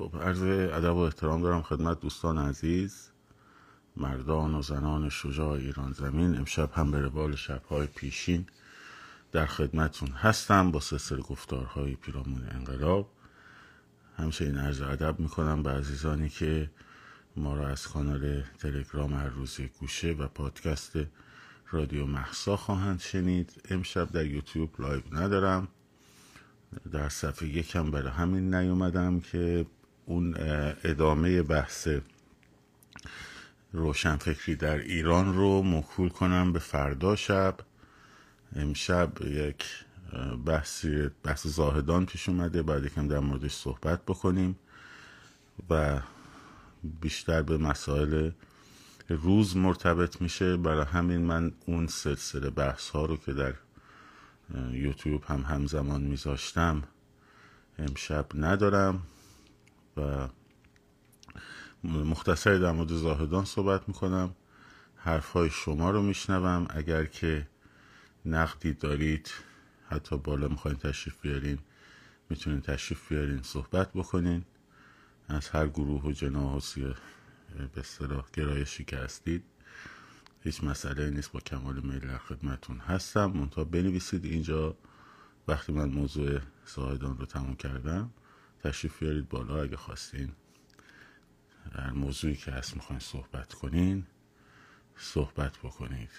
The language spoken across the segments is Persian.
خب عرض ادب و احترام دارم خدمت دوستان عزیز مردان و زنان شجاع ایران زمین. امشب هم به روال شبهای پیشین در خدمتون هستم با سلسله گفتارهای پیرامون انقلاب. همچنین عرض ادب می‌کنم به عزیزانی که ما را از کانال تلگرام هر روز گوشه و پادکست رادیو محسا خواهند شنید. امشب در یوتیوب live ندارم. در صفحه یکم برای همین نیومدم که اون ادامه بحث روشنفکری در ایران رو مکول کنم به فردا شب. امشب یک بحثی بحث زاهدان پیش اومده. بعد یکم در موردش صحبت بکنیم و بیشتر به مسائل روز مرتبط میشه. برای همین من اون سلسله بحث ها رو که در یوتیوب هم همزمان میذاشتم امشب ندارم. و مختصری در مورد زاهدان صحبت می‌کنم. حرفهای شما رو میشنوم. اگر که نقدی دارید حتی بالا می‌خواین تشریف بیارین می‌تونین تشریف بیارین صحبت بکنین. از هر گروه و جناح و به اصطلاح گرایشی که هستید هیچ مسئله نیست. با کمال میل در خدمتون هستم. منتها بنویسید اینجا. وقتی من موضوع زاهدان رو تموم کردم تشریف بیارید بالا اگه خواستین. در موضوعی که هست می‌خواین صحبت کنین صحبت بکنید.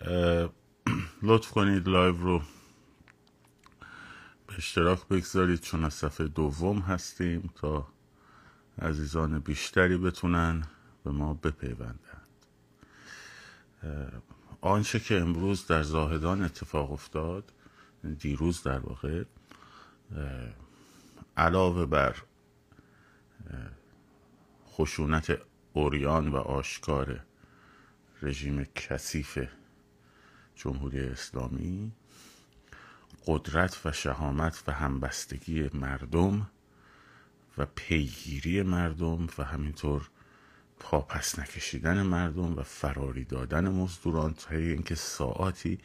لطف کنید live رو به اشتراک بگذارید. چون از صفحه دوم هستیم تا عزیزان بیشتری بتونن به ما بپیوندند. آنچه که امروز در زاهدان اتفاق افتاد دیروز در واقع علاوه بر خشونت اوریان و آشکار رژیم کثیف جمهوری اسلامی قدرت و شهامت و همبستگی مردم و پیگیری مردم و همینطور پاپس نکشیدن مردم و فراری دادن مزدوران تا اینکه ساعاتی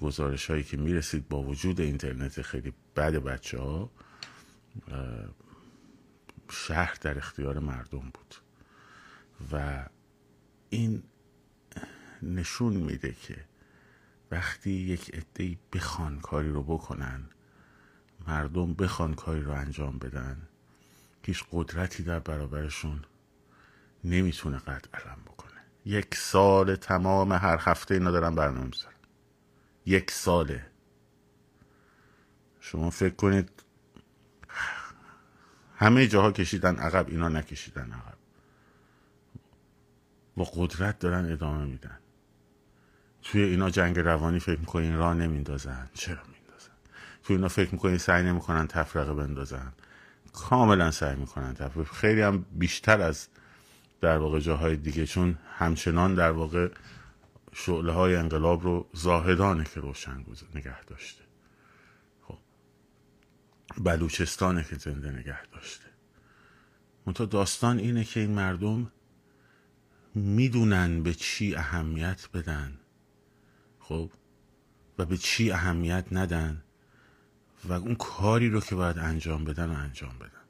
گزارش هایی که می‌رسید با وجود اینترنت خیلی بد بچه ها شهر در اختیار مردم بود. و این نشون میده که وقتی یک عده بخوان کاری رو بکنن مردم بخوان کاری رو انجام بدن هیچ قدرتی در برابرشون نمی‌تونه قد علم بکنه. یک سال تمام هر هفته اینا دارن برنامه می‌ذارن. یک ساله. شما فکر کنید همه جاها کشیدن عقب اینا نکشیدن عقب. با قدرت دارن ادامه میدن. توی اینا جنگ روانی فکر می‌کنین راه نمیندازن. چرا میندازن؟ توی اینا فکر می‌کنین سعی نمی‌کنن تفرقه بندازن. کاملا سعی می‌کنن تفرقه. خیلی هم بیشتر از در واقع جاهای دیگه چون همچنان در واقع شعله های انقلاب رو زاهدانه که روشن نگه داشته. بلوچستانه که زنده نگه داشته. منتها داستان اینه که این مردم می‌دونن به چی اهمیت بدن. خب؟ و به چی اهمیت ندن و اون کاری رو که باید انجام بدن و انجام بدن.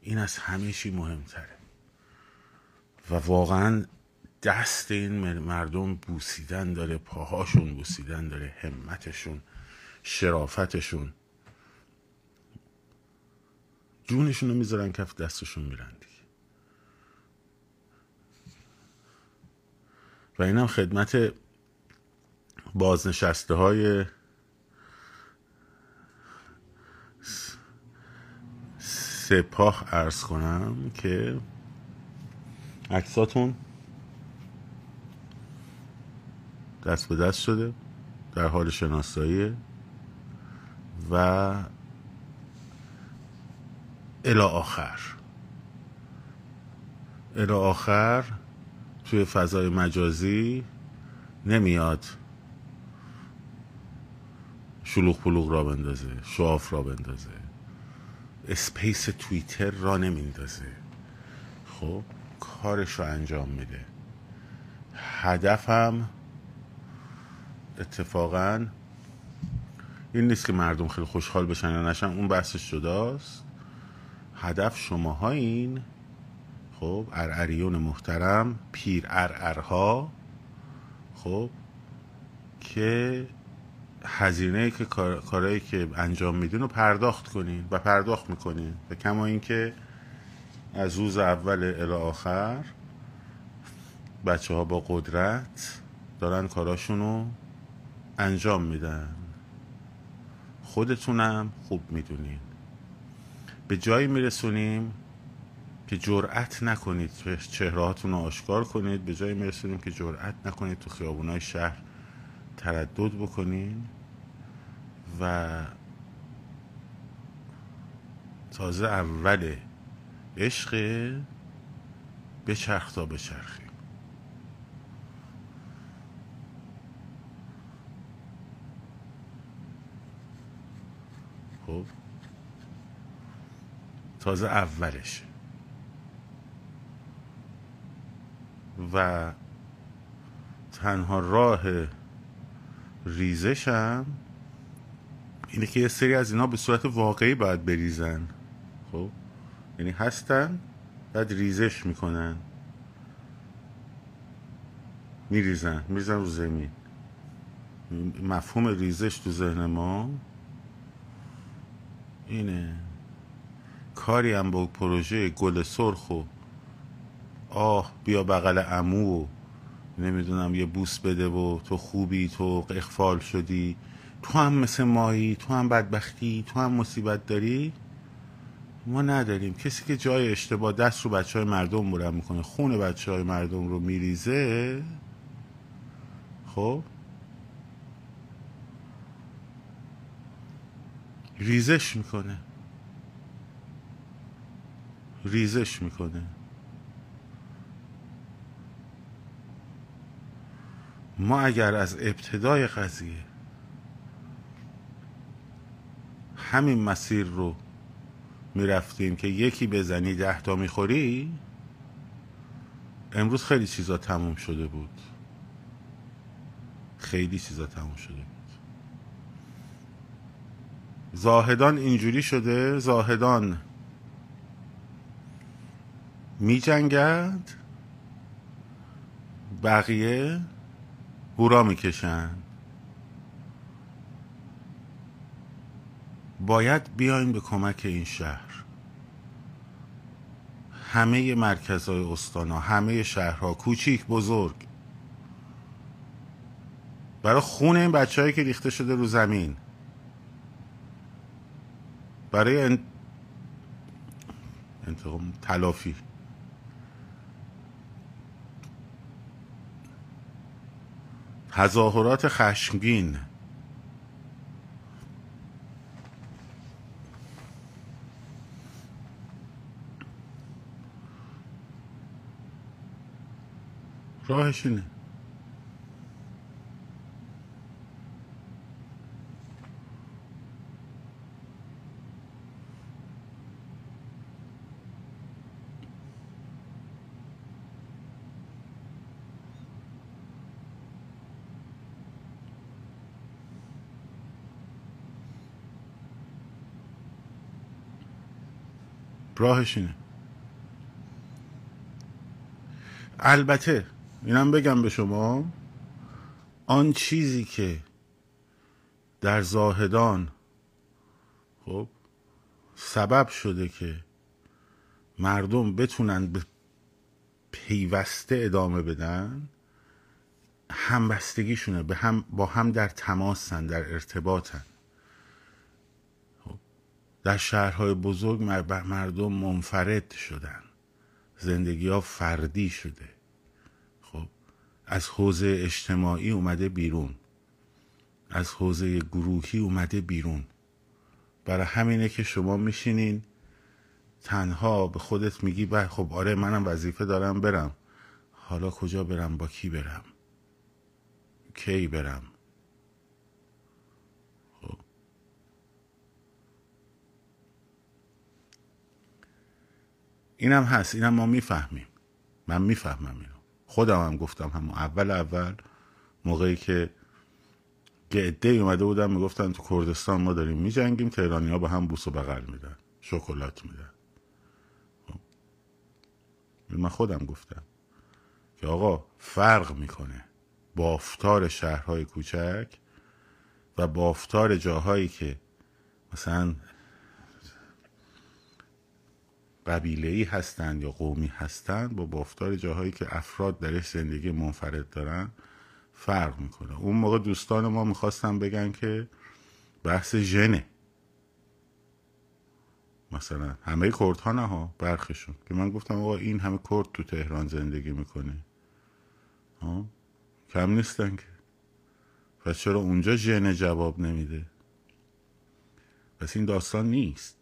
این از همه چی مهمتره. و واقعا دست این مردم بوسیدن داره پاهاشون بوسیدن داره همتشون شرافتشون. جونشون رو می‌ذارن کف دستشون میرن دیگه. و اینم خدمت بازنشسته های سپاه ارز کنم که عکساتون دست به دست شده در حال شناسایی و الا آخر. الا آخر توی فضای مجازی نمیاد شلوغ پلوغ را بندازه شواف را بندازه. اسپیس توییتر را نمیندازه. خب کارش رو انجام میده. هدفم اتفاقا این نیست که مردم خیلی خوشحال بشن یا نشن اون بحثش جداست. هدف شماهایین. خب ارعریون محترم پیر ارعرها. خب که هزینه که کارهایی که انجام میدین رو پرداخت کنین و پرداخت می‌کنین. و کما اینکه از روز اول الی آخر بچه ها با قدرت دارن کاراشون رو انجام میدن. خودتونم خوب می‌دونین. به جایی میرسونیم که جرأت نکنید چهرهاتون رو آشکار کنید به جایی میرسونیم که جرأت نکنید تو خیابونای شهر تردد بکنین و تازه اول عشق به چرخ تا به چرخی خب؟ تازه اولش و تنها راه ریزشم اینه که یه سری از اینا به صورت واقعی باید بریزن. خب؟ یعنی هستن بعد ریزش می‌کنن. میریزن میریزن رو زمین. مفهوم ریزش تو ذهن ما اینه. کاری هم با پروژه گل سرخ و آه بیا بغل امو و نمی‌دونم یه بوس بده و تو خوبی تو اخفال شدی تو هم مثل مایی تو هم بدبختی تو هم مصیبت داری؟ ما نداریم. کسی که جای اشتباه دست رو بچه های مردم برم می‌کنه خون بچه های مردم رو میریزه. خب؟ ریزش می‌کنه. ریزش می‌کنه. ما اگر از ابتدای قضیه همین مسیر رو می‌رفتیم که یکی بزنی ده تا می‌خوری امروز خیلی چیزا تموم شده بود. خیلی چیزا تموم شده بود. زاهدان اینجوری شده زاهدان می جنگد بقیه هورا می‌کشن. باید بیایم به کمک این شهر. همه مرکزهای استانا همه شهرها کوچیک بزرگ. برای خون این بچه که ریخته شده رو زمین. برای انتقام تلافی. تظاهرات خشمگین. راهش اینه. راهش اینه البته اینم بگم به شما آن چیزی که در زاهدان خب سبب شده که مردم بتونن به پیوسته ادامه بدن همبستگیشونه به هم با هم در تماسن در ارتباطن. در شهرهای بزرگ مردم منفرد شدن. زندگی ها فردی شده. خب از حوزه اجتماعی اومده بیرون. از حوزه گروهی اومده بیرون. برای همینه که شما میشینین تنها به خودت میگی بله خب آره منم وظیفه دارم برم. حالا کجا برم؟ با کی برم؟ کی برم؟ اینم هست اینم ما می‌فهمیم. من می‌فهمم اینو. خودم هم گفتم هم اول اول موقعی که گعده اومده بودم می‌گفتن تو کردستان ما داریم میجنگیم تهرانی ها به هم بوس و بغل میدن شکلات میدن. من خودم گفتم که آقا فرق می‌کنه بافتار شهرهای کوچک و بافتار جاهایی که مثلا قبیله ای هستند یا قومی هستند با بافتار جاهایی که افراد درش زندگی منفرد دارن فرق می‌کنه. اون موقع دوستان ما می‌خواستن بگن که بحث ژنه. مثلا همه کرد ها نه ها برخشون. که من گفتم آقا این همه کرد تو تهران زندگی می‌کنه. ها؟ کم نیستن که. پس چرا اونجا ژن جواب نمیده؟ پس این داستان نیست.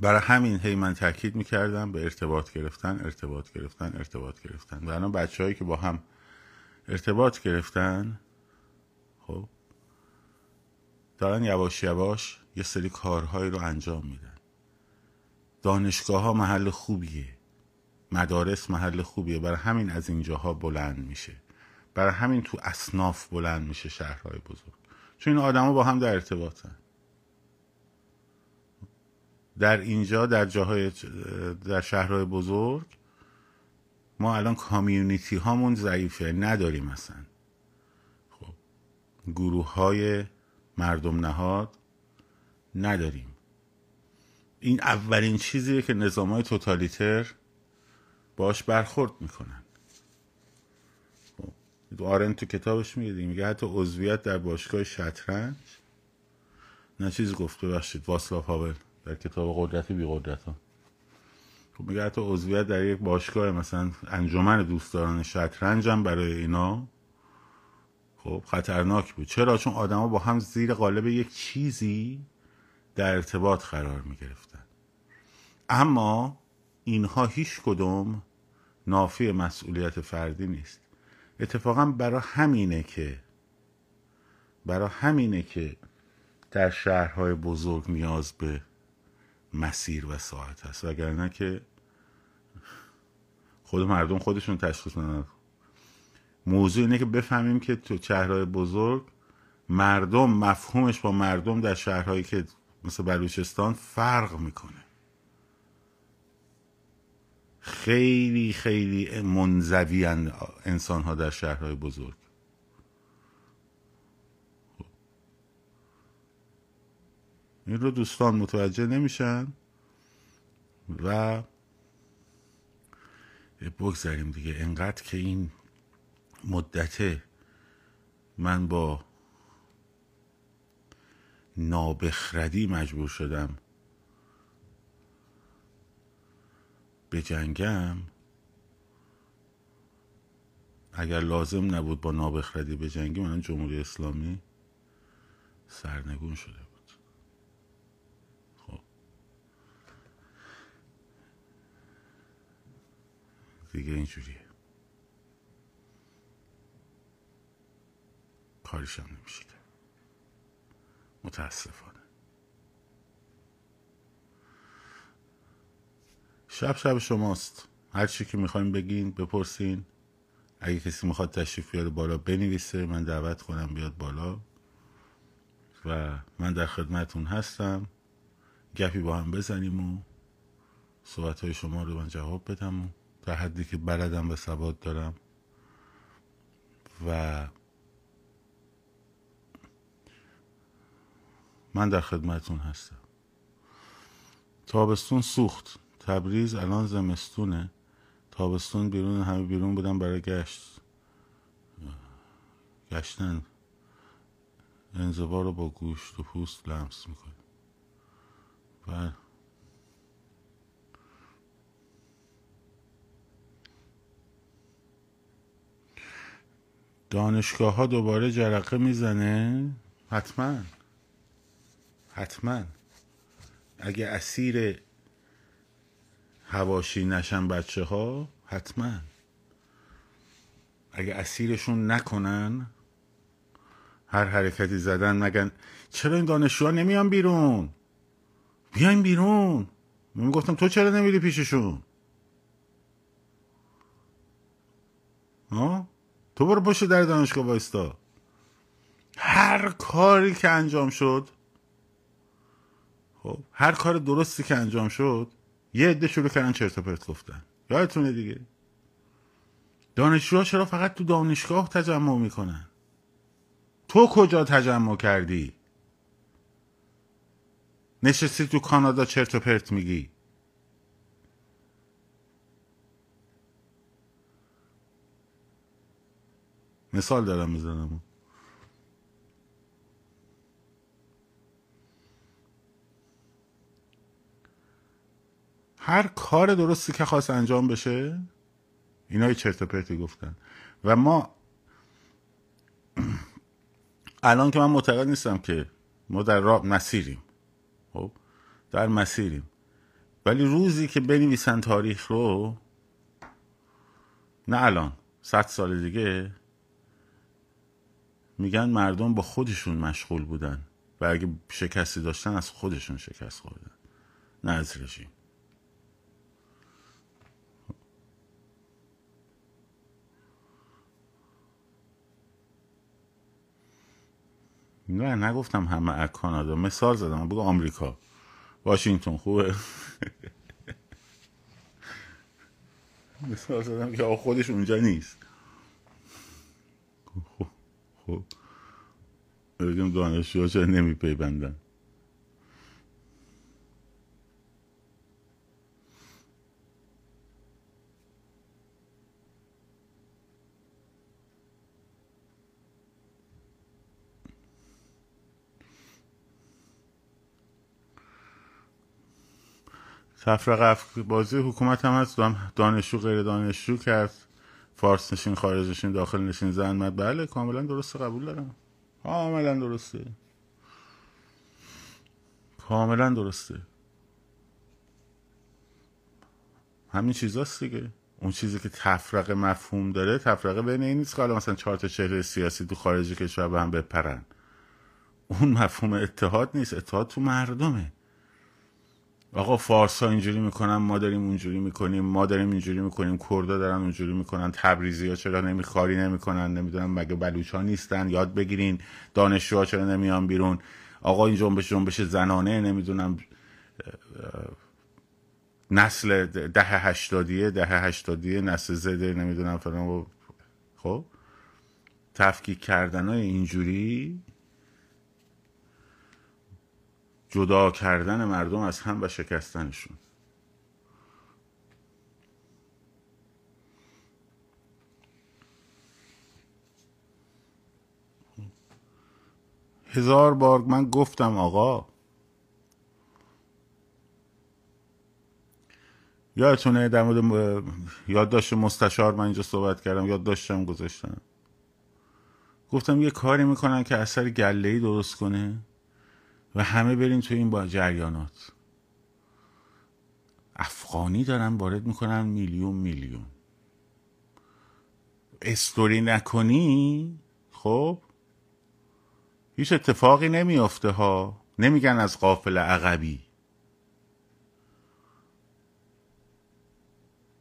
برای همین هی من تاکید می‌کردم به ارتباط گرفتن ارتباط گرفتن ارتباط گرفتن. برای بچه هایی که با هم ارتباط گرفتن خب دارن یواش یواش یه سری کارهایی رو انجام میدن. دانشگاه ها محل خوبیه. مدارس محل خوبیه. برای همین از اینجاها بلند میشه. برای همین تو اصناف بلند میشه شهرهای بزرگ. چون این آدما با هم در ارتباطن. در اینجا در جاهای در شهرهای بزرگ ما الان کامیونیتی هامون ضعیفه نداریم اصلا. خب گروه های مردم نهاد نداریم. این اولین چیزیه که نظام های توتالیتر باش برخورد می‌کنن. خب. آرن تو کتابش میگه میگه حتی عضویت در باشگاه شطرنج نه چیز گفت ببخشید واسلاف هاول. در کتاب قدرت بی قدرت ها خب میگه حتی عضویت در یک باشگاه مثلا انجمن دوستداران شطرنج هم برای اینا خب خطرناک بود. چرا؟ چون آدما با هم زیر قالب یک چیزی در ارتباط قرار می گرفتن اما اینها هیچ کدوم نافی مسئولیت فردی نیست. اتفاقا برای همینه که برای همینه که در شهرهای بزرگ نیاز به مسیر و ساعت هست. وگرنه که خود مردم خودشون تشخیص ندن. موضوع اینه که بفهمیم که تو شهرهای بزرگ مردم مفهومش با مردم در شهرهایی که مثل بلوچستان فرق می‌کنه. خیلی خیلی منزوی انسان ها در شهرهای بزرگ. این رو دوستان متوجه نمیشن و بگذاریم دیگه. انقدر که این مدته من با نابخردی مجبور شدم به جنگم اگر لازم نبود با نابخردی به جنگی من جمهوری اسلامی سرنگون شده دیگه اینجوریه. کارشم نمیشه متاسفانه. شب شب شماست. هر چی که می‌خوایم بگین بپرسین. اگه کسی می‌خواد تشریف بیاره بالا بنویسه. من دعوت کنم بیاد بالا. و من در خدمتون هستم. گپی با هم بزنیم و صحبت های شما رو من جواب بدم و در حدی که بلدم و سواد دارم. و من در خدمتون هستم. تابستون سوخت. تبریز الان زمستونه. تابستون بیرون همه بیرون بودن برای گشت. گشتن. انزوا رو با گوشت و پوست لمس می‌کنه و دانشگاه ها دوباره جرقه می‌زنه؟ حتما. حتما. اگه اسیر هواشی نشن بچه ها حتما. اگه اسیرشون نکنن هر حرکتی زدن نگن چرا این دانشجوها نمیان بیرون؟ بیاین بیرون. من گفتم تو چرا نمیری پیششون؟ ها تو برو پشت در دانشگاه وایستا. هر کاری که انجام شد خب هر کار درستی که انجام شد یه عده شروع کردن چرت و پرت گفتن. یادتونه دیگه؟ دانشجوها چرا فقط تو دانشگاه تجمع می‌کنن؟ تو کجا تجمع کردی؟ نشستی تو کانادا چرت و پرت میگی. مثال دارم می‌زنم. هر کار درستی که خواست انجام بشه اینا چرت و پرتی گفتن. و ما الان که من معتقد نیستم که ما در راه مسیریم. خب؟ در مسیریم. ولی روزی که بنویسن تاریخ رو نه الان صد سال دیگه میگن مردم با خودشون مشغول بودن و اگه شکستی داشتن از خودشون شکست خوردن. نه از رژیم. نه نگفتم همه از کانادا. مثال زدم بگو آمریکا. واشنگتن خوبه؟ مثال زدم که خودش اونجا نیست. خب. خب بگیم دانشجو چرا نمی پیبندن تفرق بازی حکومت هم هست. دانشجو غیر دانشجو کرد. فارس نشین خارج نشین داخل نشین زن مد بله کاملا درسته قبول دارم. کاملا درسته. کاملا درسته. همین چیزاست دیگه. اون چیزی که تفرقه مفهوم داره تفرقه بین این نیست که مثلا چهار تا چهره سیاسی تو خارج کشور به هم بپرن. اون مفهوم اتحاد نیست. اتحاد تو مردمه. آقا فارس ها اینجوری می‌کنن ما داریم اونجوری می‌کنیم ما داریم اینجوری می‌کنیم کردا دارن اونجوری می‌کنن تبریزی ها چرا نمیخاری نمی‌کنن نمی‌دونم مگه بلوچ ها نیستن؟ یاد بگیرین دانشجوها چرا نمیان بیرون؟ آقا این جنبش جنبش زنانه نمی‌دونم نسل ده هشتادیه ده هشتادیه نسل زده نمی‌دونم فلان خب؟ تفکیک کردن های اینجوری جدا کردن مردم از هم و شکستنشون. هزار بار من گفتم آقا یادتونه در مورد یادداشت مستشار من اینجا صحبت کردم یادداشتم گذاشتم. گفتم یه کاری می‌کنن که اثر گله ای درست کنه؟ و همه بریم تو این با جریانات. افغانی دارن وارد می‌کنن میلیون میلیون. استوری نکنی خب؟ هیچ اتفاقی نمیافته ها. نمیگن از قافل عقبی.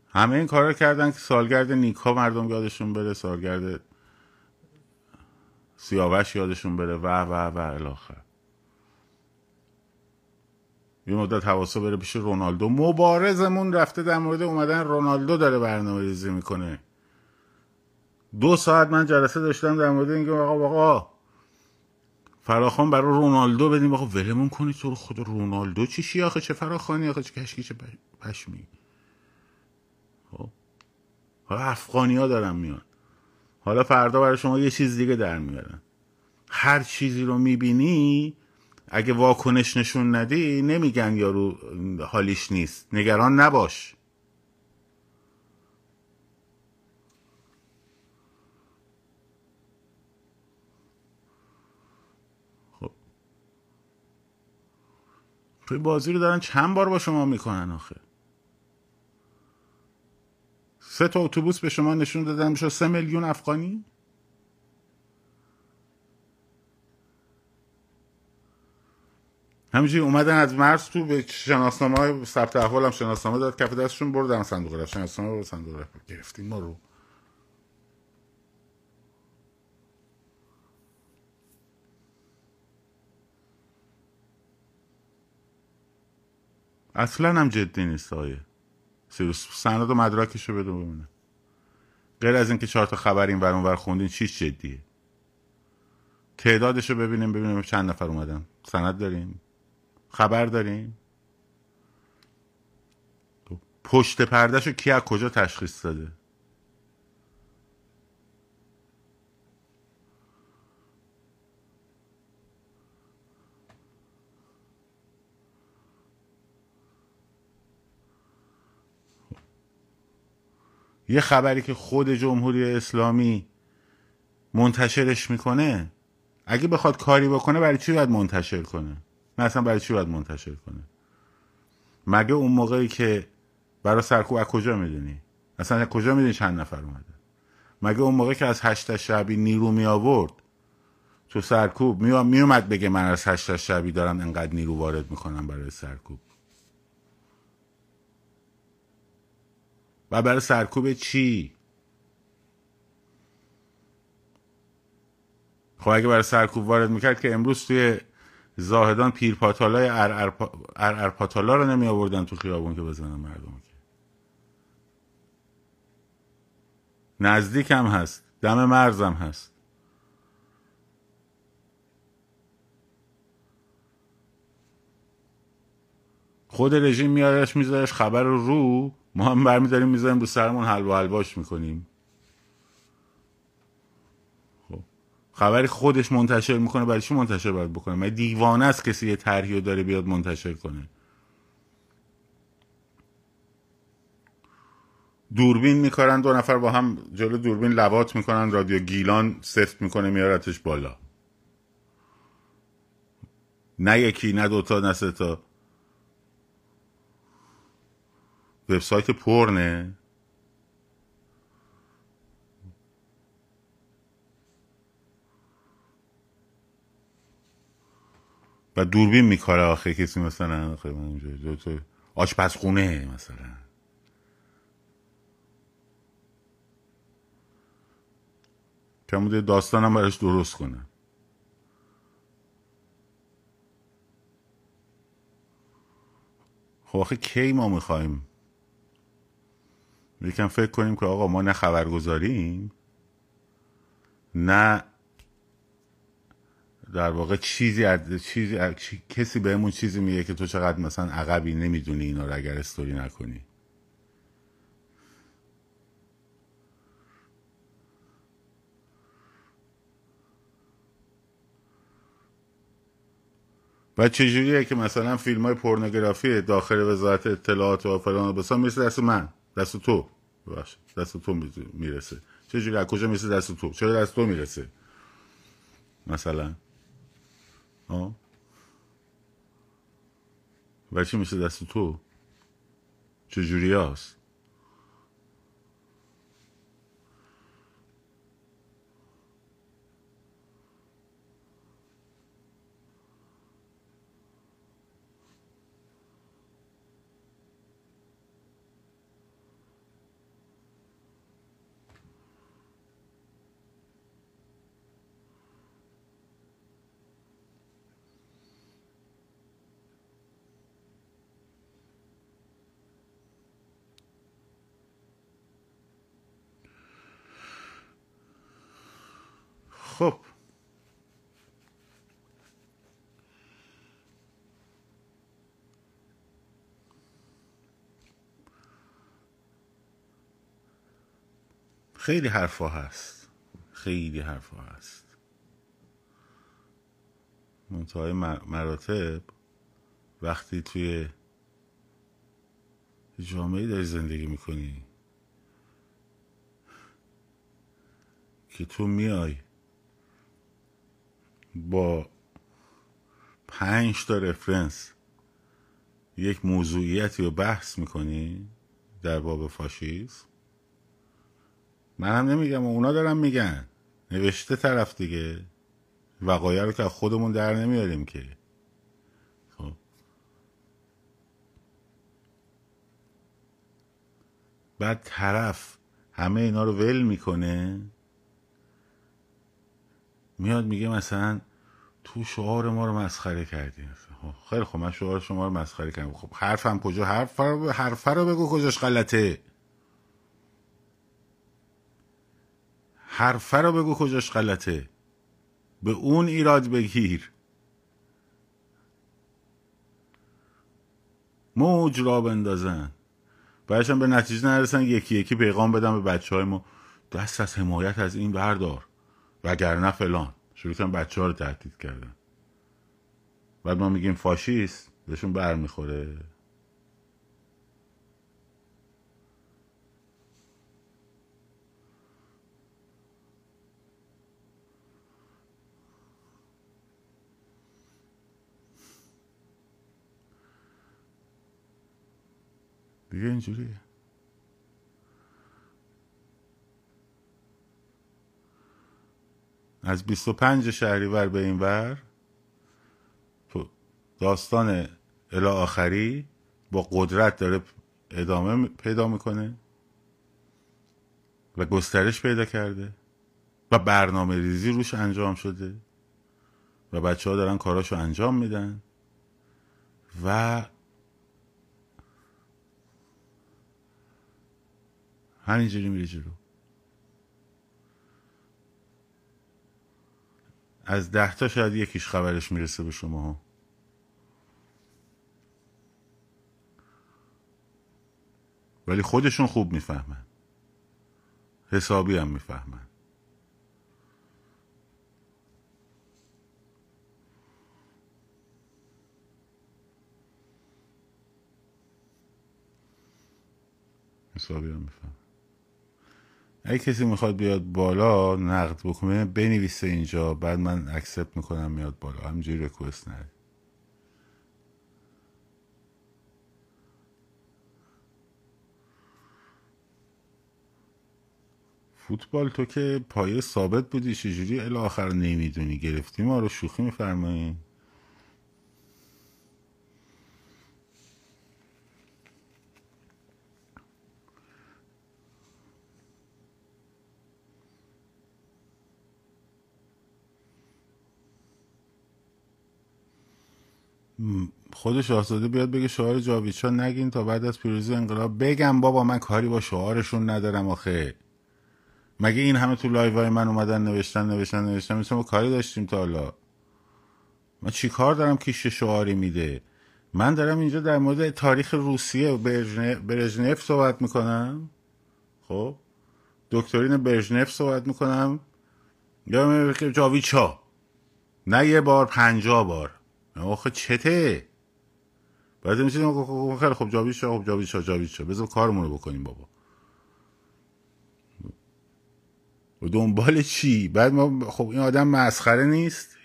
همه این کارا کردن که سالگرد نیکا مردم یادشون بره سالگرد سیاوش یادشون بره. و و و الاخر. یه مدت حواسا بره پیش رونالدو. مبارزمون رفته در مورد اومدن رونالدو داره برنامه ریزی می‌کنه. دو ساعت من جلسه داشتم در مورد اینکه آقا آقا فراخان برای رونالدو بدیم. آقا ولمون کنی تو خود رونالدو چی شی آخه؟ چه فراخانی آخه؟ چه کشکی چه پشمی. خب. حالا افغانی ها دارن میان. حالا فردا برای شما یه چیز دیگه در میارن. هر چیزی رو می‌بینی اگه واکنش نشون ندی نمیگن یارو حالیش نیست. نگران نباش. خب. توی بازی رو دارن چند بار با شما می‌کنن آخه؟ سه تا اتوبوس به شما نشون دادن میشه سه میلیون افغانی؟ همینجوری اومدن از مرز تو به شناسنامه های ثبت احوال هم شناسنامه داد کف دستشون بردن صندوق رفت. شناسنامه رو صندوق رفت. گرفتیم ما رو. اصلا هم جدی نیست آیه. سند و مدرکش رو بده ببینه. غیر از اینکه چهار تا خبر این ور خوندین چیش جدیه؟ تعدادش رو ببینیم ببینیم چند نفر اومدن. سند داریم خبر داریم؟ پشت پردهش رو کی از کجا تشخیص داده؟ یه خبری که خود جمهوری اسلامی منتشرش می‌کنه اگه بخواد کاری بکنه برای چی باید منتشر کنه؟ نه اصلا برای چی باید منتشر کنه؟ مگه اون موقعی که برای سرکوب از کجا می‌دونی؟ اصلا از کجا می‌دونی چند نفر اومده؟ مگه اون موقع که از هشت شعبی نیرو می آورد تو سرکوب می اومد بگه من از هشت شعبی دارم انقدر نیرو وارد می‌کنم برای سرکوب؟ و برای سرکوب چی؟ خب اگه برای سرکوب وارد می‌کرد که امروز توی زاهدان پیرپاتالای ارپاتالا رو نمی آوردن تو خیابون که بزنن مردم که. نزدیک هست. دم مرزم هست. خود رژیم میادش میذارش خبر رو رو. ما هم برمیداریم می‌ذاریم رو سرمون حلوا حلواش می‌کنیم خب خبری خودش منتشر می‌کنه برای چی منتشر باید بکنه؟ من دیوانه است کسی یه طرحی داره بیاد منتشر کنه؟ دوربین میکارن دو نفر با هم جلو دوربین لوات می‌کنن رادیو گیلان سفت می‌کنه میارتش بالا. نه یکی نه دوتا نه سه تا. وبسایت پرنه. و دوربین میکاره آخه کسی مثلا آشپزخونه مثلا. کم بوده داستانم براش درست کنم خب آخه کی ما می‌خوایم؟ یکم فکر کنیم که آقا ما نه خبرگزاریم نه در واقع چیزی چیزی کسی بهمون چیزی میگه که تو چقدر مثلا عقبی نمی‌دونی اینا رو اگر استوری نکنی. و چجوریه که مثلا فیلم های پورنوگرافی داخل وزارت اطلاعات و فلان و بسان می‌رسه دست من دست تو. ببخش دست تو می‌رسه. چجوری؟ از کجا می‌رسه دست تو؟ چرا دست تو می‌رسه؟ مثلا. آه چی میشه دست تو؟ چجوری هست؟ خب. خیلی حرفا هست. خیلی حرفا هست. منتهای مراتب وقتی توی جامعه داری زندگی می‌کنی که تو میای با پنج تا رفرنس یک موضوعیتی رو بحث می‌کنی در باب فاشیسم؟ من هم نمیگم اونا دارم میگن. نوشته طرف دیگه. وقایع رو که خودمون در نمیاریم که. خب. بعد طرف همه اینا رو ول می‌کنه. میاد میگه مثلا تو شعار ما رو مسخره کردین خیلی خب من شعار شما رو مسخره کردم. خب حرفم کجا؟ حرف رو حرف رو بگو کجاش غلطه. حرفه رو بگو کجاش غلطه. به اون ایراد بگیر. موج را بندازن. بعدشم به نتیجه نرسن یکی یکی پیغام بدم به بچه های ما. دست از حمایت از این بردار. وگرنه فلان. شروع کردن بچه ها رو تهدید کردن. بعد ما میگیم فاشیست بهشون بر می‌خوره دیگه اینجوریه. از 25 شهریور به این ور داستان الی آخری با قدرت داره ادامه پیدا می‌کنه و گسترش پیدا کرده و برنامه ریزی روش انجام شده و بچه ها دارن کاراشو انجام میدن و همینجوری میره جلو. از ده تا شاید یکیش خبرش می‌رسه به شما. ها ولی خودشون خوب می‌فهمن. حسابی هم می‌فهمن. حسابی هم میفهم اگه کسی می‌خواد بیاد بالا نقد بکنه بنویسه اینجا بعد من اکسپت می‌کنم میاد بالا. همینجوری ریکوست نره فوتبال تو که پایه ثابت بودی چجوری الی آخر نمی‌دونی؟ گرفتی؟ ما رو شوخی میفرمایین خود شاهزاده بیاد بگه شعار جاویدشاه نگین تا بعد از پیروزی انقلاب بگم بابا من کاری با شعارشون ندارم آخه. مگه این همه تو live های من اومدن نوشتن نوشتن نوشتن؟ مثل ما کاری داشتیم تا حالا. من چی کار دارم که شعاری میده؟ من دارم اینجا در مورد تاریخ روسیه برژنف صحبت می‌کنم. خب؟ دکترین برژنف صحبت می‌کنم. یا جاویچا نه یه بار پنجا بار. آخه چته؟ بعد میشید خیلی خب جاویچا خب جاویچا جاویچا بذار کارمون رو بکنیم بابا. و دنبال چی؟ بعد ما خب این آدم مسخره نیست؟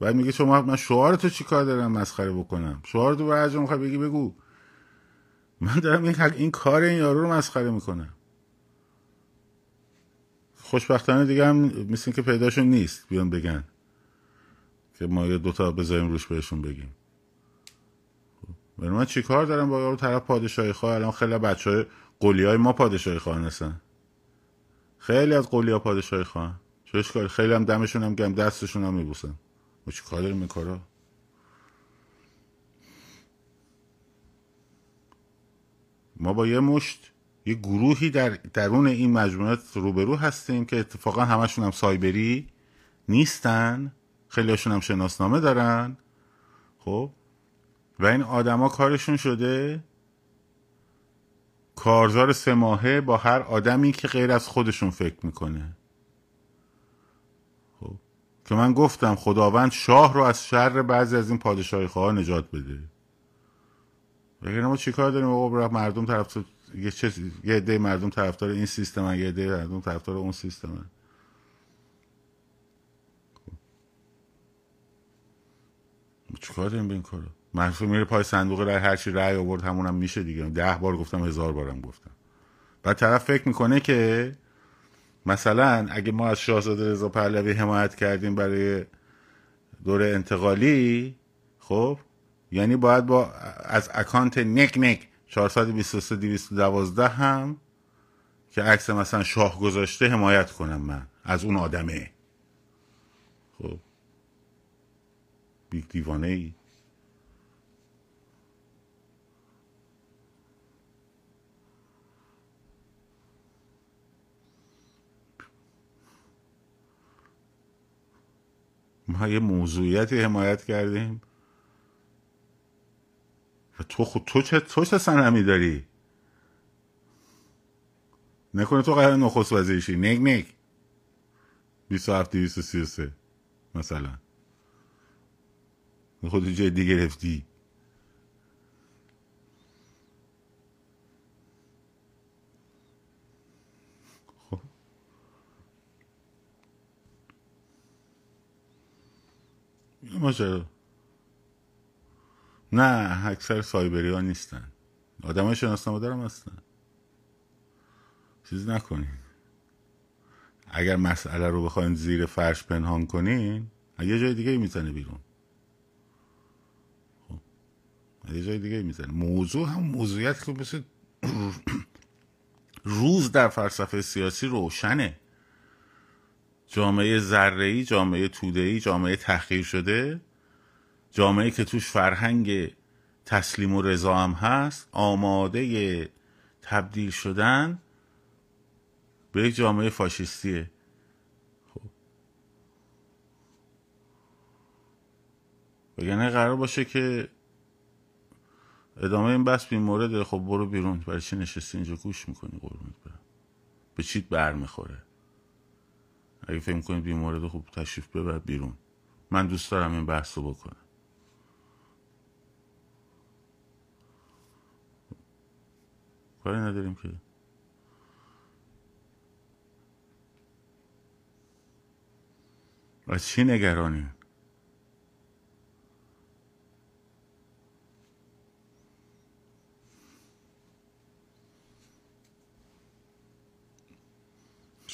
بعد میگه شما من شعار تو چی کار دارم مسخره بکنم؟ شعار تو برای می‌خوای بگی بگو. من دارم این, این کار این یارو رو مسخره می‌کنم. خوشبختانه دیگه هم مثل که پیداشون نیست بیان بگن. که ما یه دوتا بذاریم روش بهشون بگیم. من چی کار دارم با یارو طرف پادشاهی خواه؟ الان خیلی بچه های قولی های ما پادشاهی خواه هستن. خیلی از قولی ها پادشاهی خواهن. چش کار خیلی هم دمشون هم گم دستشون هم میبوسن. ما چی کار داریم ما با یه مشت یه گروهی در درون این مجموعات روبرو هستیم که اتفاقا همشون هم سایبری نیستن. خیلیشون هم شناسنامه دارن. خب؟ و این آدما کارشون شده کارزار سه ماهه با هر آدمی که غیر از خودشون فکر می‌کنه. خب؟ که من گفتم خداوند شاه رو از شر بعضی از این پادشاهی خواه نجات بده. بگیرم ما چیکار داریم؟ آقا مردم طرف یه چه یه عده مردم طرفدار این سیستم یه عده مردم طرفدار اون سیستم چیکار داریم به این کارو محصول میره پای صندوق رای هرچی رای آورد همونم میشه دیگه. ده بار گفتم هزار بارم گفتم. بعد طرف فکر می‌کنه که مثلا اگه ما از شاهزاده رضا پهلوی حمایت کردیم برای دور انتقالی خب یعنی باید با از اکانت نک نک 423 212 هم که عکس مثلا شاه گذاشته حمایت کنم من از اون آدمه. خب یک دیوانه ای ما یه موضوعیتی حمایت کردیم. و تو خود تو چه تو چه سنمی داری؟ نکنه تو قرار نخست وزیرشی. نگ نگ 27 233 مثلا. خود دیگه گرفتی خب. ماجرا. نه اکثر سایبری ها نیستن. آدم های شناسنامه دارم هستن. چیز نکنین. اگر مسئله رو بخواین زیر فرش پنهان کنین یه جای دیگه می‌زنه بیرون خب یه جای دیگه می‌زنه. موضوع هم موضوعیت که مثل روز در فلسفه سیاسی روشنه. جامعه ذره‌ای جامعه توده‌ای جامعه تحقیر شده. جامعه که توش فرهنگ تسلیم و رضا هم هست. آماده تبدیل شدن به یک جامعه فاشیستیه. خب. یعنی قرار باشه که ادامه این بحث بی مورد خب برو بیرون. برای چی نشستی اینجا گوش می‌کنی؟ قربونت برم. به چیت بر می‌خوره؟ اگه فکر کنید بی مورد خب تشریف ببر بیرون. من دوست دارم این بحث رو بکنم. کاری نداریم که. از چی نگرانی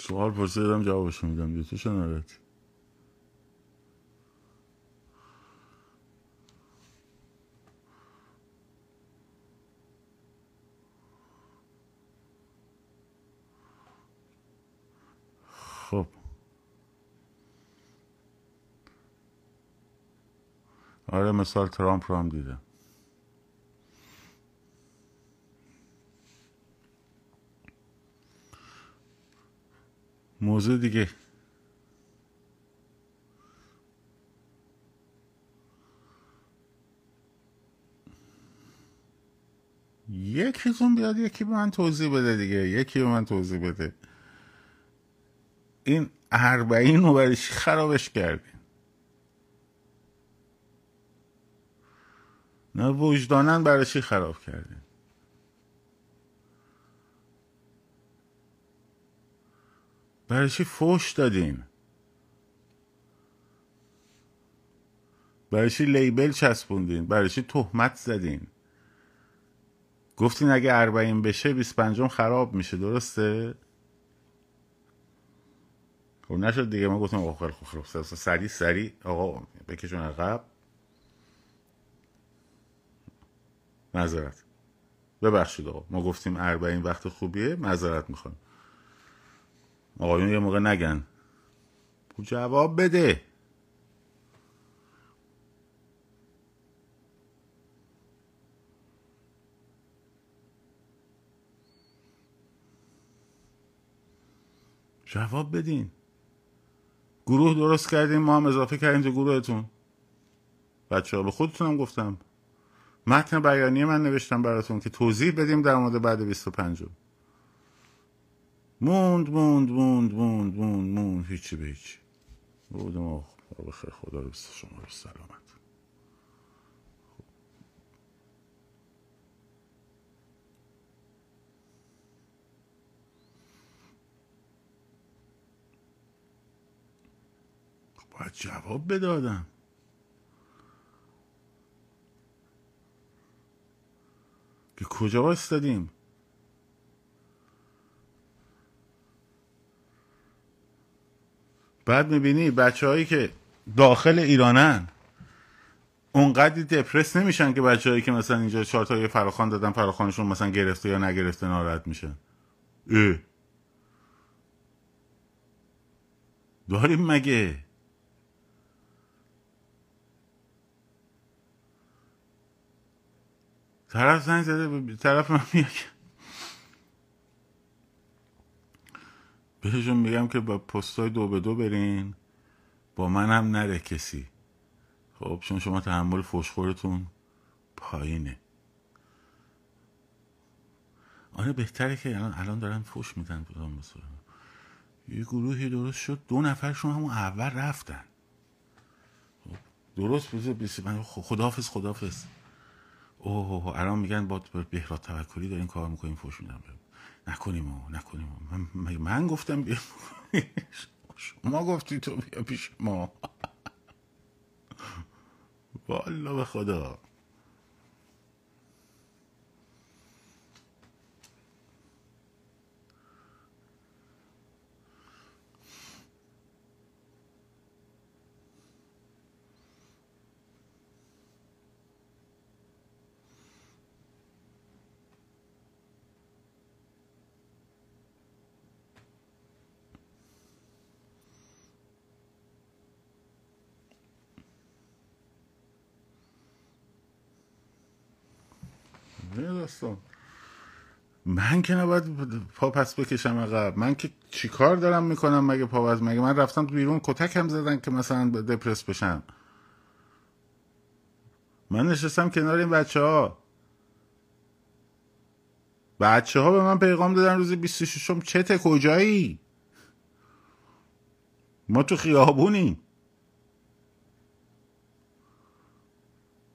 سوال پرسیدم جوابش میدم. دیگه تو ناراحتی خب. آره مثال ترامپ رو هم دیدم. موضوع دیگه. یکیتون بیاد یکی به من توضیح بده دیگه. یکی به من توضیح بده. این اربعین رو برای خرابش کردین؟ نه وجدانن برای چی خراب کردین؟ برای چی فوش دادین؟ برای چی لیبل چسبوندین؟ برای چی تهمت زدین؟ گفتین اگه اربعین بشه 25 خراب میشه درسته؟ خب نشد دیگه. ما گفتیم آقا خیلی خوب. سری سری. آقا بکشون عقب. معذرت. ببخشید آقا. ما گفتیم اربعین وقت خوبیه. معذرت می‌خوام. آقایون یه موقع نگن. جواب بده. جواب بدین. گروه درست کردیم ما هم اضافه کردیم تو گروهتون. بچه ها به خودتونم گفتم. متن بیانیه من نوشتم براتون که توضیح بدیم در مورد بعد 25 موند موند موند موند موند موند. هیچی به هیچی. بودم آخ بخیر خدا رو بسته شما رو سلامت. باید جواب بدادم. که کجا وایستادیم؟ بعد می‌بینی بچه هایی که داخل ایرانن اونقدی دپرس نمیشن که بچههایی که مثلا اینجا چهار تای فراخان دادن فراخانشون مثلا گرفته یا نگرفته ناراحت میشن. اه. داریم مگه؟ طرف زنگ زده طرف من میگه بهشون میگم که با پستای دو به دو برین. با من هم نره کسی. خب چون شما تحمل فشخورتون پایینه. آره بهتره که الان الان دارن فوش میدن یه گروهی درست شد دو نفرشون همون اول رفتن. خب، درست بیسی من خداحافظ خداحافظ. اوه الان میگن با بهراد توکلی دارین کار می‌کنیم فوش میدن نکنیم نکنیم من, من گفتم بیا شما گفتی تو بیا پیش ما. والا به خدا. من که نباید پا پس بکشم عقب. من که چیکار دارم می‌کنم مگه پا مگه من رفتم بیرون کتک هم زدن که مثلا دپرس بشم؟ من نشستم کنار این بچه ها بچه ها به من پیغام دادن روز 26 م چته کجایی؟ ما تو خیابونیم.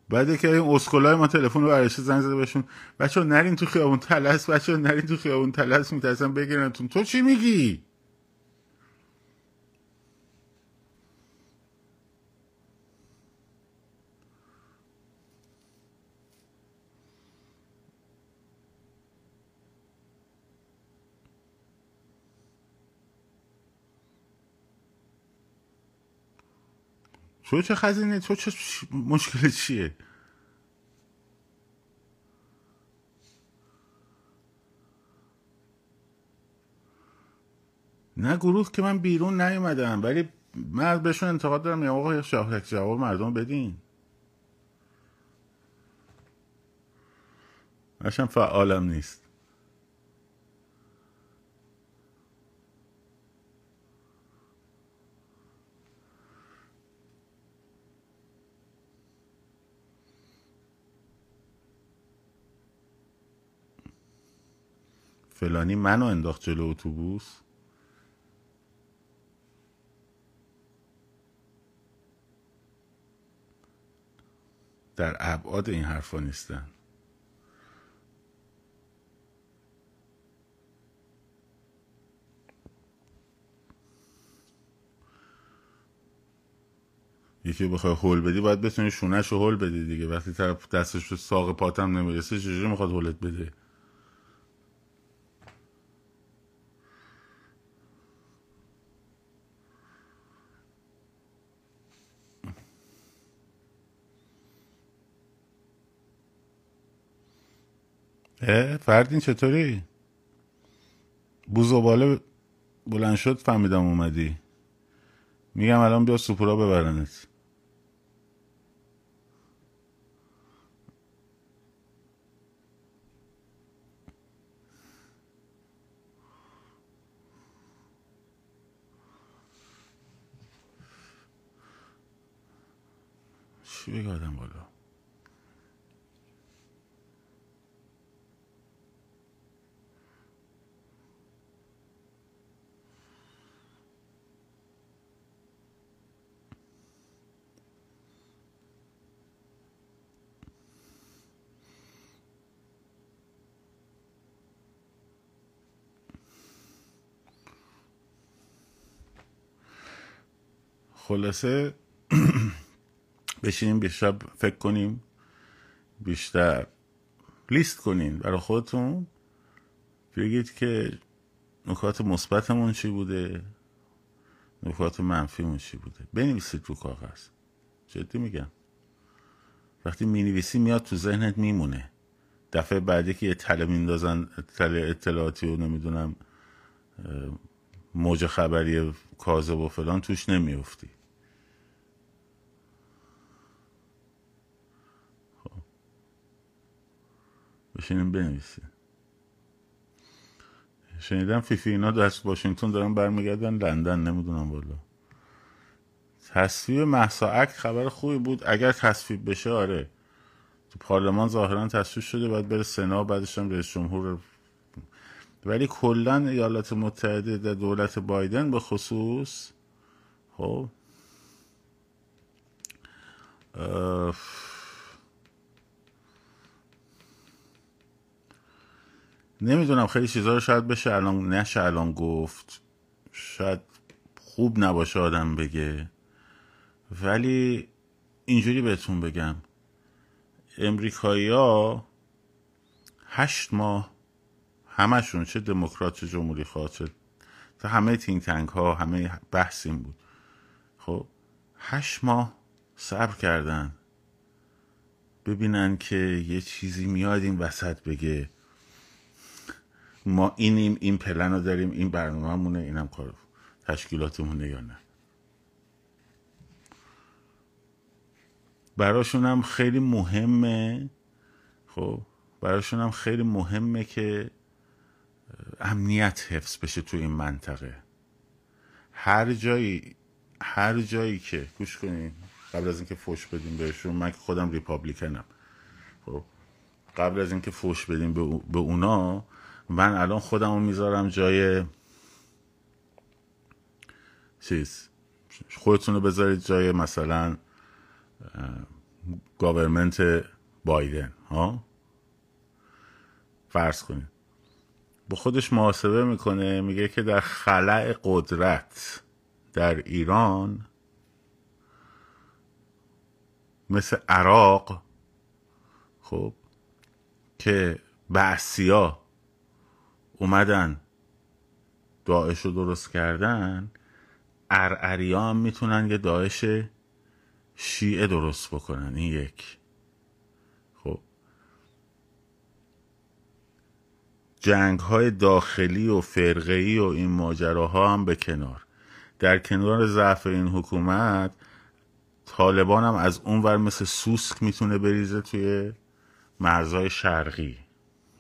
بعد که این اسکولای ما تلفن رو برش زنگ زده بهشون بچه نرین تو خیابون تلس بچه نرین تو خیابون تلس میترسن بگیرنتون. تو چی میگی؟ تو چه خزینه؟ تو چه مشکل چیه؟ نه گروه که من بیرون نیومدم ولی من بهشون انتقاد دارم یا آقا شاهرک جواب مردم بدین. هرچند فعالم نیست. فلانی منو انداخت جلو اتوبوس؟ در ابعاد این حرفا نیستن. یکی بخوای هول بدی باید بتونی شونش رو هول بدی دیگه. وقتی طرف دستش به ساق پاتم نمی‌رسه چجوری می‌خواد هولت بده؟ فردین چطوری؟ بوزوباله بلند شد فهمیدم اومدی. میگم الان بیا سوپورا ببرنت. چی بگردم بالا؟ خلاصه بشینیم بیشتر فکر کنیم بیشتر لیست کنین برای خودتون. بگید که نکات مثبتمون چی بوده؟ نکات منفیمون چی بوده؟ بنویسید رو کاغذ. جدی میگم. وقتی می‌نویسی میاد تو ذهنت میمونه. دفعه بعدی که یه تله میندازن تله اطلاعاتی و نمی‌دونم موج خبری کاذب و فلان توش نمیافتی. بشینیم بنویسیم. شنیدم فیفی اینا دست واشنگتن دارن برمیگردن لندن نمی‌دونم والا. تصویب محسا اکت خبر خوبی بود. اگر تصویب بشه آره. تو پارلمان ظاهرا تصویب شده باید بره سنا بعدش هم رئیس جمهور. ولی کلا ایالات متحده در دولت بایدن به خصوص خب نمی‌دونم خیلی چیزها رو شاید بشه الان نشه الان گفت شاید خوب نباشه آدم بگه. ولی اینجوری بهتون بگم. امریکایی ها هشت ماه همشون چه دموکرات چه جمهوری خواه چه تا همه تینگ تنگ ها همه بحث این بود. خب هشت ماه صبر کردن. ببینن که یه چیزی میاد این وسط بگه. ما اینیم این پلن رو داریم این برنامه مونه اینم کار تشکیلاتمونه یا نه. براشون هم خیلی مهمه خب براشون هم خیلی مهمه که امنیت حفظ بشه تو این منطقه. هر جایی هر جایی که گوش کنین قبل از اینکه فوش بدیم بهشون من خودم ریپابلیکنم. خب قبل از اینکه فوش بدیم به اونا من الان خودم رو می‌ذارم جای چیز. خودتون رو بذارید جای مثلا گاورمنت بایدن ها؟ فرض کنید. با خودش محاسبه می‌کنه میگه که در خلع قدرت در ایران مثل عراق خب که بعثیا اومدن. داعش رو درست کردن. ارعریا هم می‌تونن یه داعش شیعه درست بکنن. این یک. خب. جنگ های داخلی و فرقهی و این ماجراها هم به کنار. در کنار ضعف این حکومت طالبان هم از اون ور مثل سوسک می‌تونه بریزه توی مرزهای شرقی.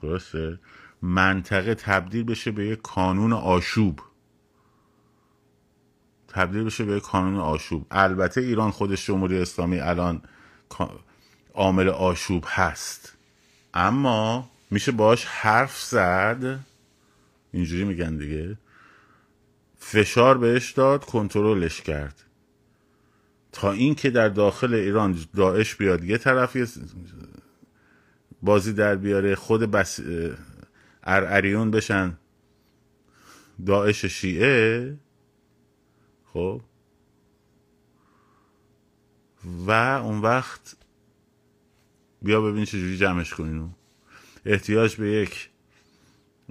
درسته؟ منطقه تبدیل بشه به یک کانون آشوب. تبدیل بشه به یک کانون آشوب. البته ایران خودش جمهوری اسلامی الان عامل آشوب هست. اما میشه باش حرف زد. اینجوری میگن دیگه. فشار بهش داد کنترلش کرد. تا اینکه در داخل ایران داعش بیاد یه طرف بازی در بیاره خود بس ارعریون بشن. داعش شیعه. خب. و اون وقت بیا ببین چجوری جمعش کنین احتیاج به یک.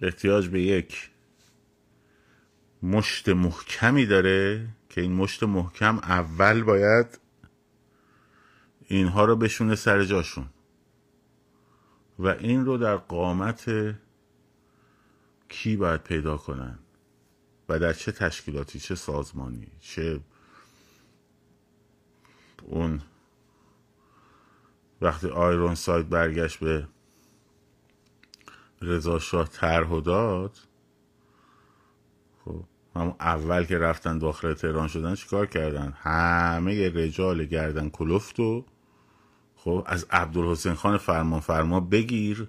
احتیاج به یک مشت محکمی داره که این مشت محکم اول باید اینها رو بشونه سر جاشون. و این رو در قامت کی باید پیدا کنن و در چه تشکیلاتی چه سازمانی چه اون وقتی آیرون سایت برگشت به رضا شاه طرح داد خب همون اول که رفتن داخل تهران شدن چیکار کردن؟ همه رجال گردن کلفت و خب از عبدالحسین خان فرمان فرما بگیر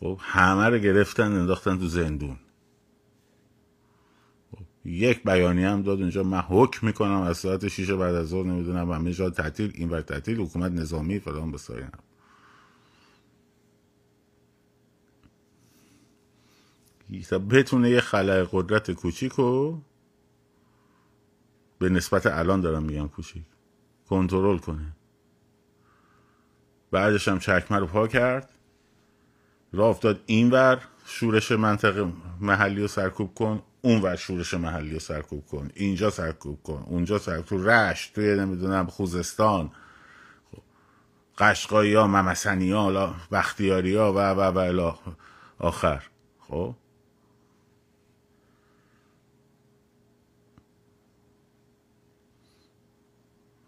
خب همه رو گرفتن انداختن تو زندون. خب. یک بیانی هم داد اونجا من حکم می‌کنم از ساعت شیشه بعد از ظهر نمی‌دونم همه جا تعطیل این ور تعطیل حکومت نظامی فلان بسایم تا بتونه یه خلای قدرت کوچیک رو به نسبت الان دارم میگم کوچیک کنترل کنه. بعدش هم چکمه رو پا کرد. راه افتاد اینور شورش منطقه محلی رو سرکوب کن اونور شورش محلی رو سرکوب کن. اینجا سرکوب کن اونجا سرکوب تو رشت توی نمی‌دونم خوزستان. قشقایی ها ممسنی ها بختیاری ها و و و آخر. خب؟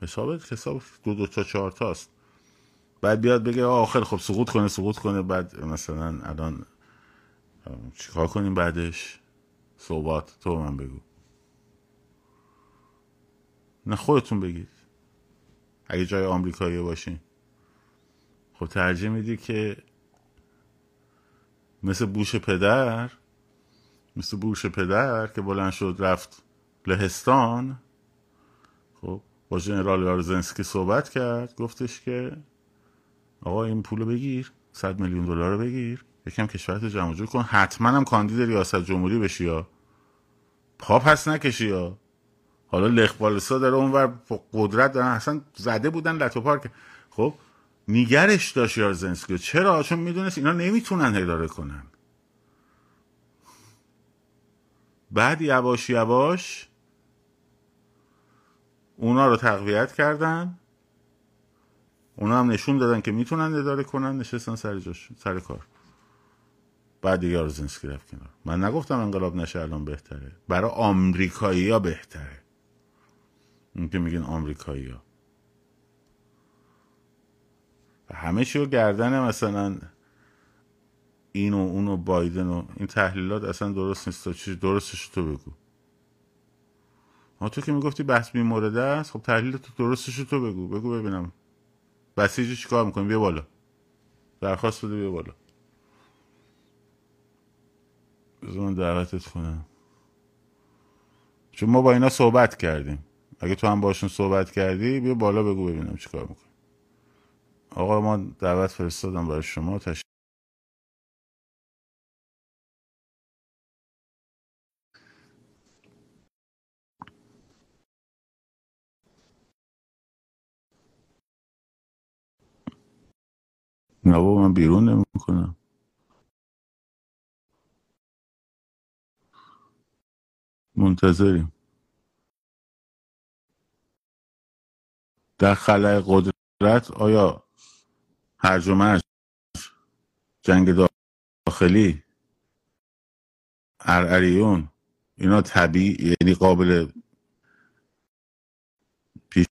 حساب حساب دو دو تا چهار تاست. بعد بیاد بگه خیلی خب سقوط کنه سقوط کنه. بعد مثلا الان چیکار کنیم بعدش؟ صحبات تو من بگو. نه خودتون بگید. اگه جای آمریکایی باشین. خب ترجیح میدی که مثل بوش پدر مثل بوش پدر که بلند شد رفت لهستان خب با جنرال یارزنسکی صحبت کرد گفتش که آقا این پولو بگیر صد میلیون دلار رو بگیر. یکم کشورت جمع جور کن. حتما هم کاندید ریاست جمهوری بشی یا. پا پس نکشی یا. حالا لخبالسا داره اونور قدرت دارن. اصلا زده بودن لتو پارک. خب نیگرش داشت یارزنسکی. چرا؟ چون می‌دونست اینا نمی‌تونن اداره کنن. بعد یواش یواش اونا رو تقویت کردن. اونا هم نشون دادن که می‌تونن اداره کنن نشستن سر جاش سر کار. بعد دیگه یارزنسکی رفت کنار. من نگفتم انقلاب نشه الان بهتره. برای آمریکایی ها بهتره. این که میگین آمریکایی ها همه چی گردن مثلا این و اون و بایدن و این تحلیلات اصلا درست نیست. چیز درستش تو بگو. ما تو که می‌گفتی بحث بی مورد است خب تحلیل تو درستش تو بگو. بگو ببینم. بسیجی چیکار می‌کنی؟ بیا بالا. درخواست بده بیا بالا. بذار من دعوتت کنم. چون ما با اینا صحبت کردیم. اگه تو هم باشون صحبت کردی بیا بالا بگو ببینم چیکار می‌کنی. آقا ما دعوت فرستادم برای شما. تشریف نه بابا من بیرون نمی‌کنم. منتظریم. در خلای قدرت آیا هرج و جنگ داخلی ارعریون اینا طبیعی یعنی قابل پیش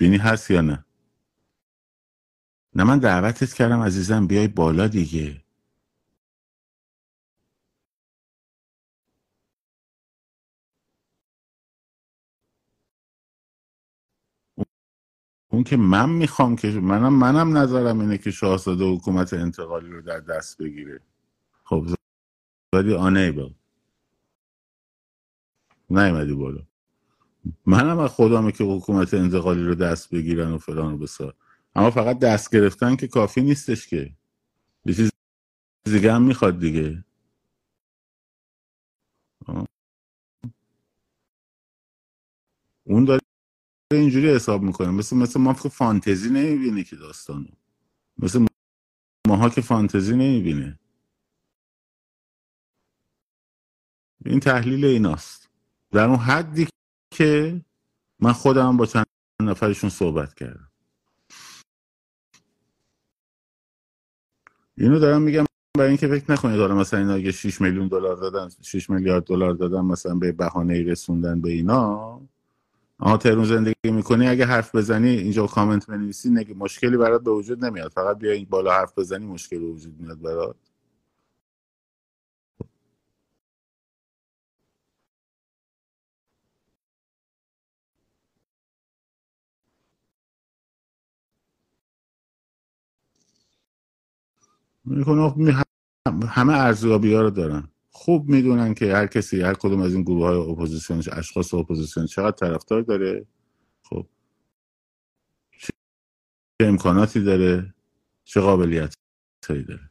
بینی هست یا نه؟ نه من دعوتت کردم عزیزم بیای بالا دیگه. اون که من می‌خوام که منم منم نظرم اینه که شاهزاده حکومت انتقالی رو در دست بگیره. خب زادی آنیبل نیومدی بالا. منم از خودمه که حکومت انتقالی رو دست بگیرن و فلان و بسار. اما فقط دست گرفتن که کافی نیستش که. یه چیز دیگه هم می‌خواد دیگه. اون داره اینجوری حساب می‌کنه. مثل مثل ما که فانتزی نمی‌بینه که داستانو. مثل ماها که فانتزی نمی‌بینه. این تحلیل ایناست. در اون حدی که من خودم با چند نفرشون صحبت کردم. اینو دارم میگم برای اینکه فکر نکنید حالا مثلا اینا اگه 6 میلیون دلار دادن 6 میلیارد دلار دادن مثلا به بهانه رسوندن به اینا. آها تهرون زندگی می‌کنی اگه حرف بزنی اینجا کامنت بنویسی نگه مشکلی برات به وجود نمیاد. فقط بیا این بالا حرف بزنی مشکل وجود میاد برات. همه ارزیابی ها رو دارن. خوب می‌دونن که هر کسی هر کدوم از این گروه های اپوزیسیون اشخاص اپوزیسیون چقدر طرفدار داره. خب. چه امکاناتی داره چه قابلیت داره.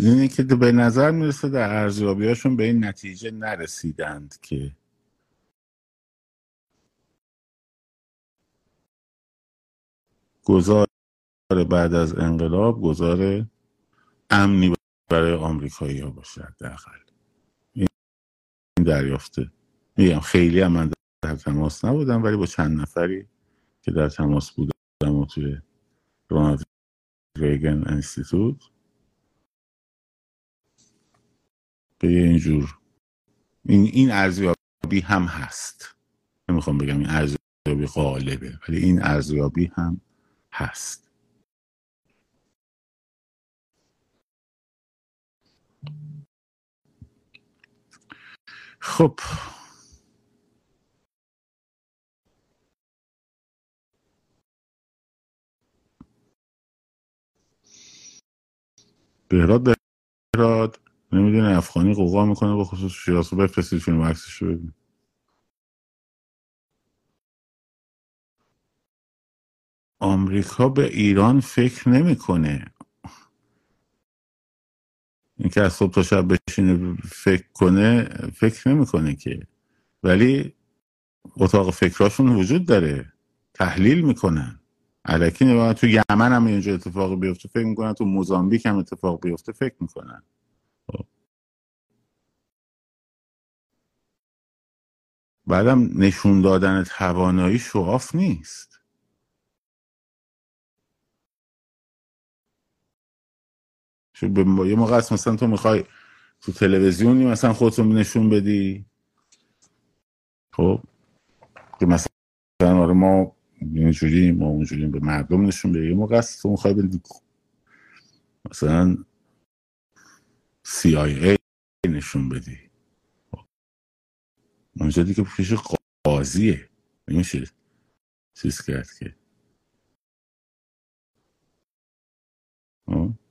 اینه که به نظر می‌رسه در ارزیابی هاشون به این نتیجه نرسیدند که. گذار بعد از انقلاب گذار امنی برای آمریکایی ها باشه حداقل. دریافته. میگم خیلی هم من در تماس نبودم ولی با چند نفری که در تماس بودم و توی رونالد ریگن انستیتوت به اینجور. این این ارزیابی هم هست. نمی‌خوام بگم این ارزیابی غالبه ولی این ارزیابی هم هست. خب. بهراد بهراد. نمی‌دونه افغانی قوقا می‌کنه به خصوص شیراز بفرستید فیلم عکسش رو ببین آمریکا به ایران فکر نمی‌کنه. اینکه از صبح تا شب بشینه فکر کنه فکر نمی‌کنه که. ولی اتاق فکراشون وجود داره. تحلیل می‌کنن. علکی نمی‌دونم تو یمن هم اینجا اتفاق بیفته. فکر می‌کنن تو موزامبیک هم اتفاق بیفته. فکر می‌کنن. بعدم نشون دادن توانایی شواف نیست. به یه موقع است مثلا تو می‌خوای تو تلویزیونی مثلا خودتو نشون بدی. خب که مثلا آره ما اینجوری ما اونجوری به مردم نشون بدی یه موقع است تو می‌خوای بدی مثلا CIA نشون بدی. اونجا دیگه پیش قاضیه. نمیشه چیز کرد که.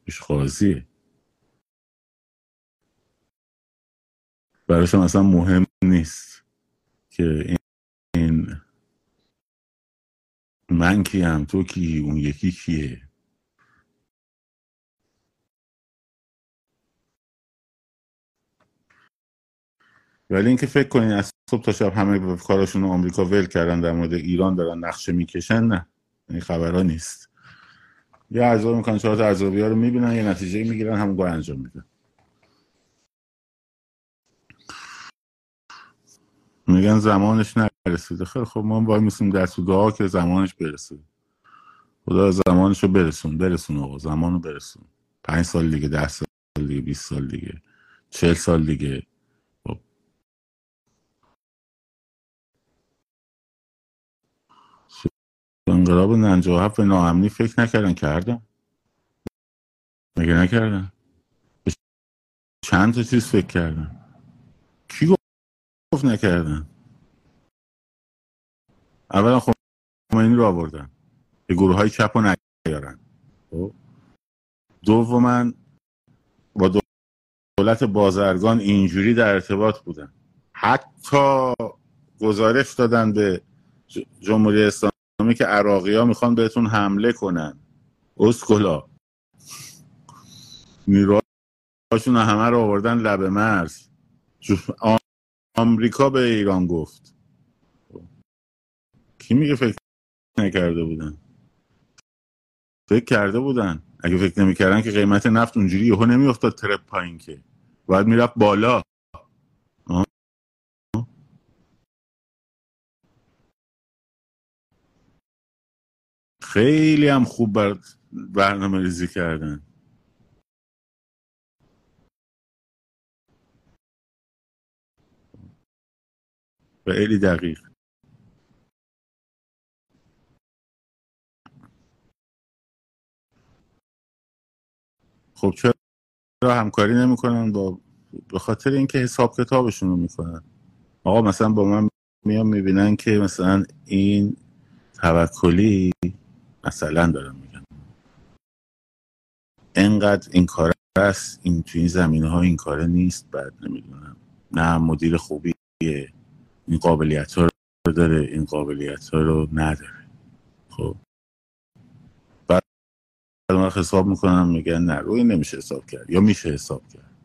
پیش قاضیه. براش اصلا مهم نیست که این من کیم تو کی اون یکی کیه. ولی اینکه فکر کنین از صبح تا شب همه کاراشون رو آمریکا ول کردن در مورد ایران دارن نقشه می‌کشن نه. این خبرها نیست. یه ارزا می‌کنن چهار تا ارزابی ها رو می‌بینن یه نتیجه می‌گیرن همون انجام میدن. میگن زمانش نرسیده. خیلی خب ما باید میسیم در تو دعا که زمانش برسه. خدا زمانش رو برسون. برسون آقا زمان رو برسون. پنج سال دیگه ده سال دیگه بیست سال دیگه چل سال دیگه. انقلاب ننجاه به ناامنی فکر نکردن کردن. مگه نکردن؟ چند تا چیز فکر کردن؟ کی گفت نکردن؟ اولا خمینی رو آوردن. به گروه های چپ رو نیارن. خب؟ دوما با دولت بازرگان اینجوری در ارتباط بودن. حتی گزارش دادن به جمهوری اسلامی که عراقی ها می‌خوان بهتون حمله کنن. اسکولا نیروهاشون همه رو آوردن لب مرز. آمریکا به ایران گفت. کی میگه فکر نکرده بودن؟ فکر کرده بودن. اگه فکر نمی‌کردن که قیمت نفت اونجوری یهو نمیافتاد ترپ پایین که. باید می‌رفت بالا. خیلی هم خوب بر برنامه ریزی کردن. خیلی دقیق. خب چرا همکاری نمی‌کنن؟ با به خاطر اینکه حساب کتابشون رو می‌کنن آقا مثلا با من میان می‌بینن که مثلا این توکلی مثلا دارم میگن انقدر این کار است این توی این زمینه ها این کاره نیست بعد نمی‌دونم. نه مدیر خوبیه. این قابلیت ها رو داره این قابلیت ها رو نداره. خب. بعد من حساب می‌کنم میگن نه روی نمیشه حساب کرد یا میشه حساب کرد.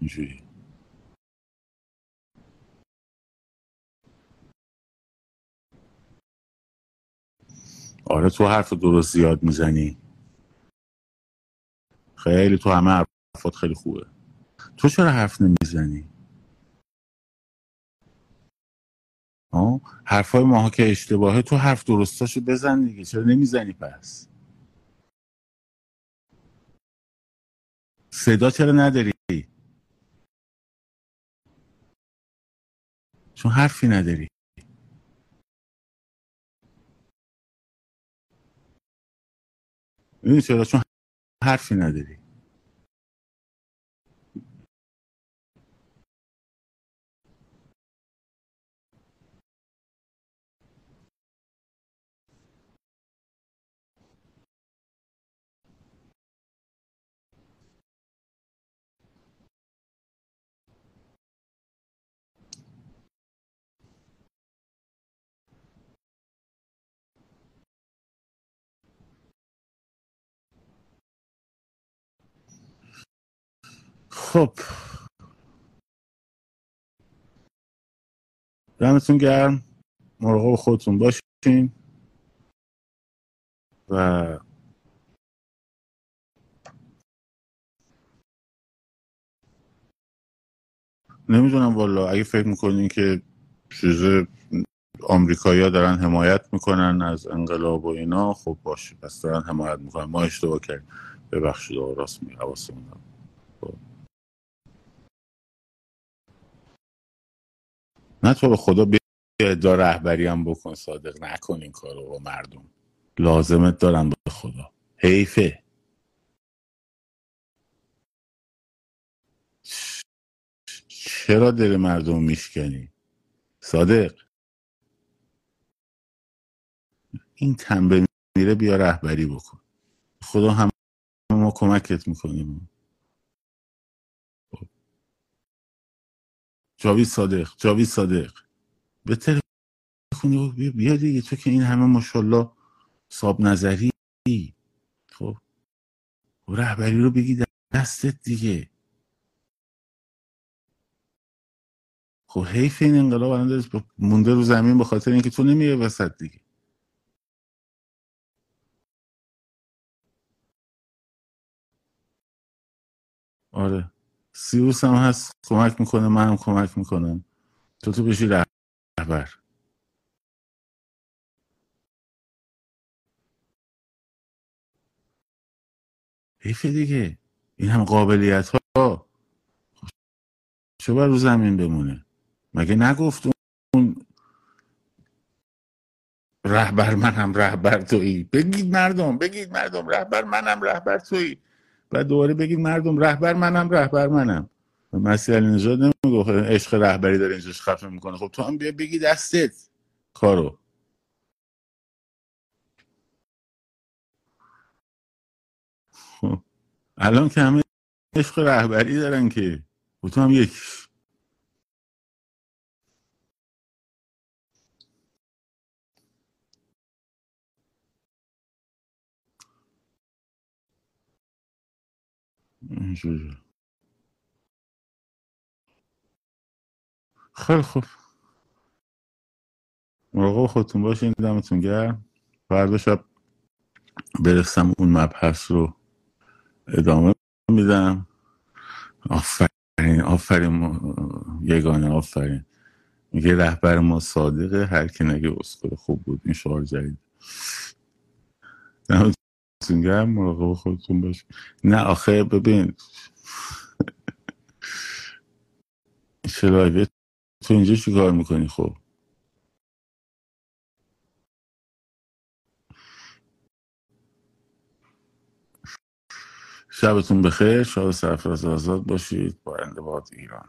اینجوری. آره تو حرف درست زیاد می‌زنی. خیلی تو همه حرفات خیلی خوبه. تو چرا حرف نمی‌زنی؟ حرفای ماها که اشتباهه تو حرف درستاشو بزن دیگه چرا نمی‌زنی پس؟ صدا چرا نداری؟ چون حرفی نداری. می‌دونی چرا چون حرفی نداری. خب. دمتون گرم. مراقب خودتون باشین. و نمی‌دونم والا اگه فکر می‌کنین که چیز آمریکایی‌ها دارن حمایت می‌کنن از انقلاب و اینا خب باشه. پس دارن حمایت می‌کنن. ما اشتباه کردیم. ببخشید آقا راست می حواسمون نه تو به خدا بیا ادعا رهبری هم بکن صادق نکن این کارو با مردم. لازمت دارن به خدا. حیفه. چرا دل مردم میشکنی؟ صادق. این تنبه میره بیا رهبری بکن. خدا هم ما کمکت می‌کنیم. جاوید صادق جاوید صادق. به تلفنی بیا, دیگه تو که این همه ماشاءالله صاب نظری. خب. رهبری رو بگی دستت دیگه. خب حیف این انقلاب الان مونده رو زمین به خاطر اینکه تو نمیای وسط دیگه. آره. سیوس هم هست کمک می‌کنه من هم کمک می‌کنم. تو تو بشی رهبر. حیف دیگه. این هم قابلیت ها چه باید رو زمین بمونه. مگه نگفت اون رهبر منم رهبر تویی؟ بگید مردم بگید مردم رهبر منم رهبر تویی. بعد دوباره بگید مردم رهبر منم رهبر منم. مسیح علی نژاد نمیگه عشق رهبری داره اینجاش خفه می‌کنه. خب تو هم بیا بگی دستت کارو. خب. الان که همه عشق رهبری دارن که. تو هم یک اینجوری. خیلی خوب. مراقب خودتون باشین دمتون گرم. فردا شب برسم اون مبحث رو ادامه میدم. آفرین آفرین یگانه آفرین. میگه رهبر ما صادقه هر کی نگه اسکل خوب بود. این شعار جدید. گرم مراقب خودتون باش نه آخه ببین. چرا تو اینجا چی کار می‌کنی خب؟ شبتون بخیر. شاد سرفراز آزاد باشید. با باد ایران.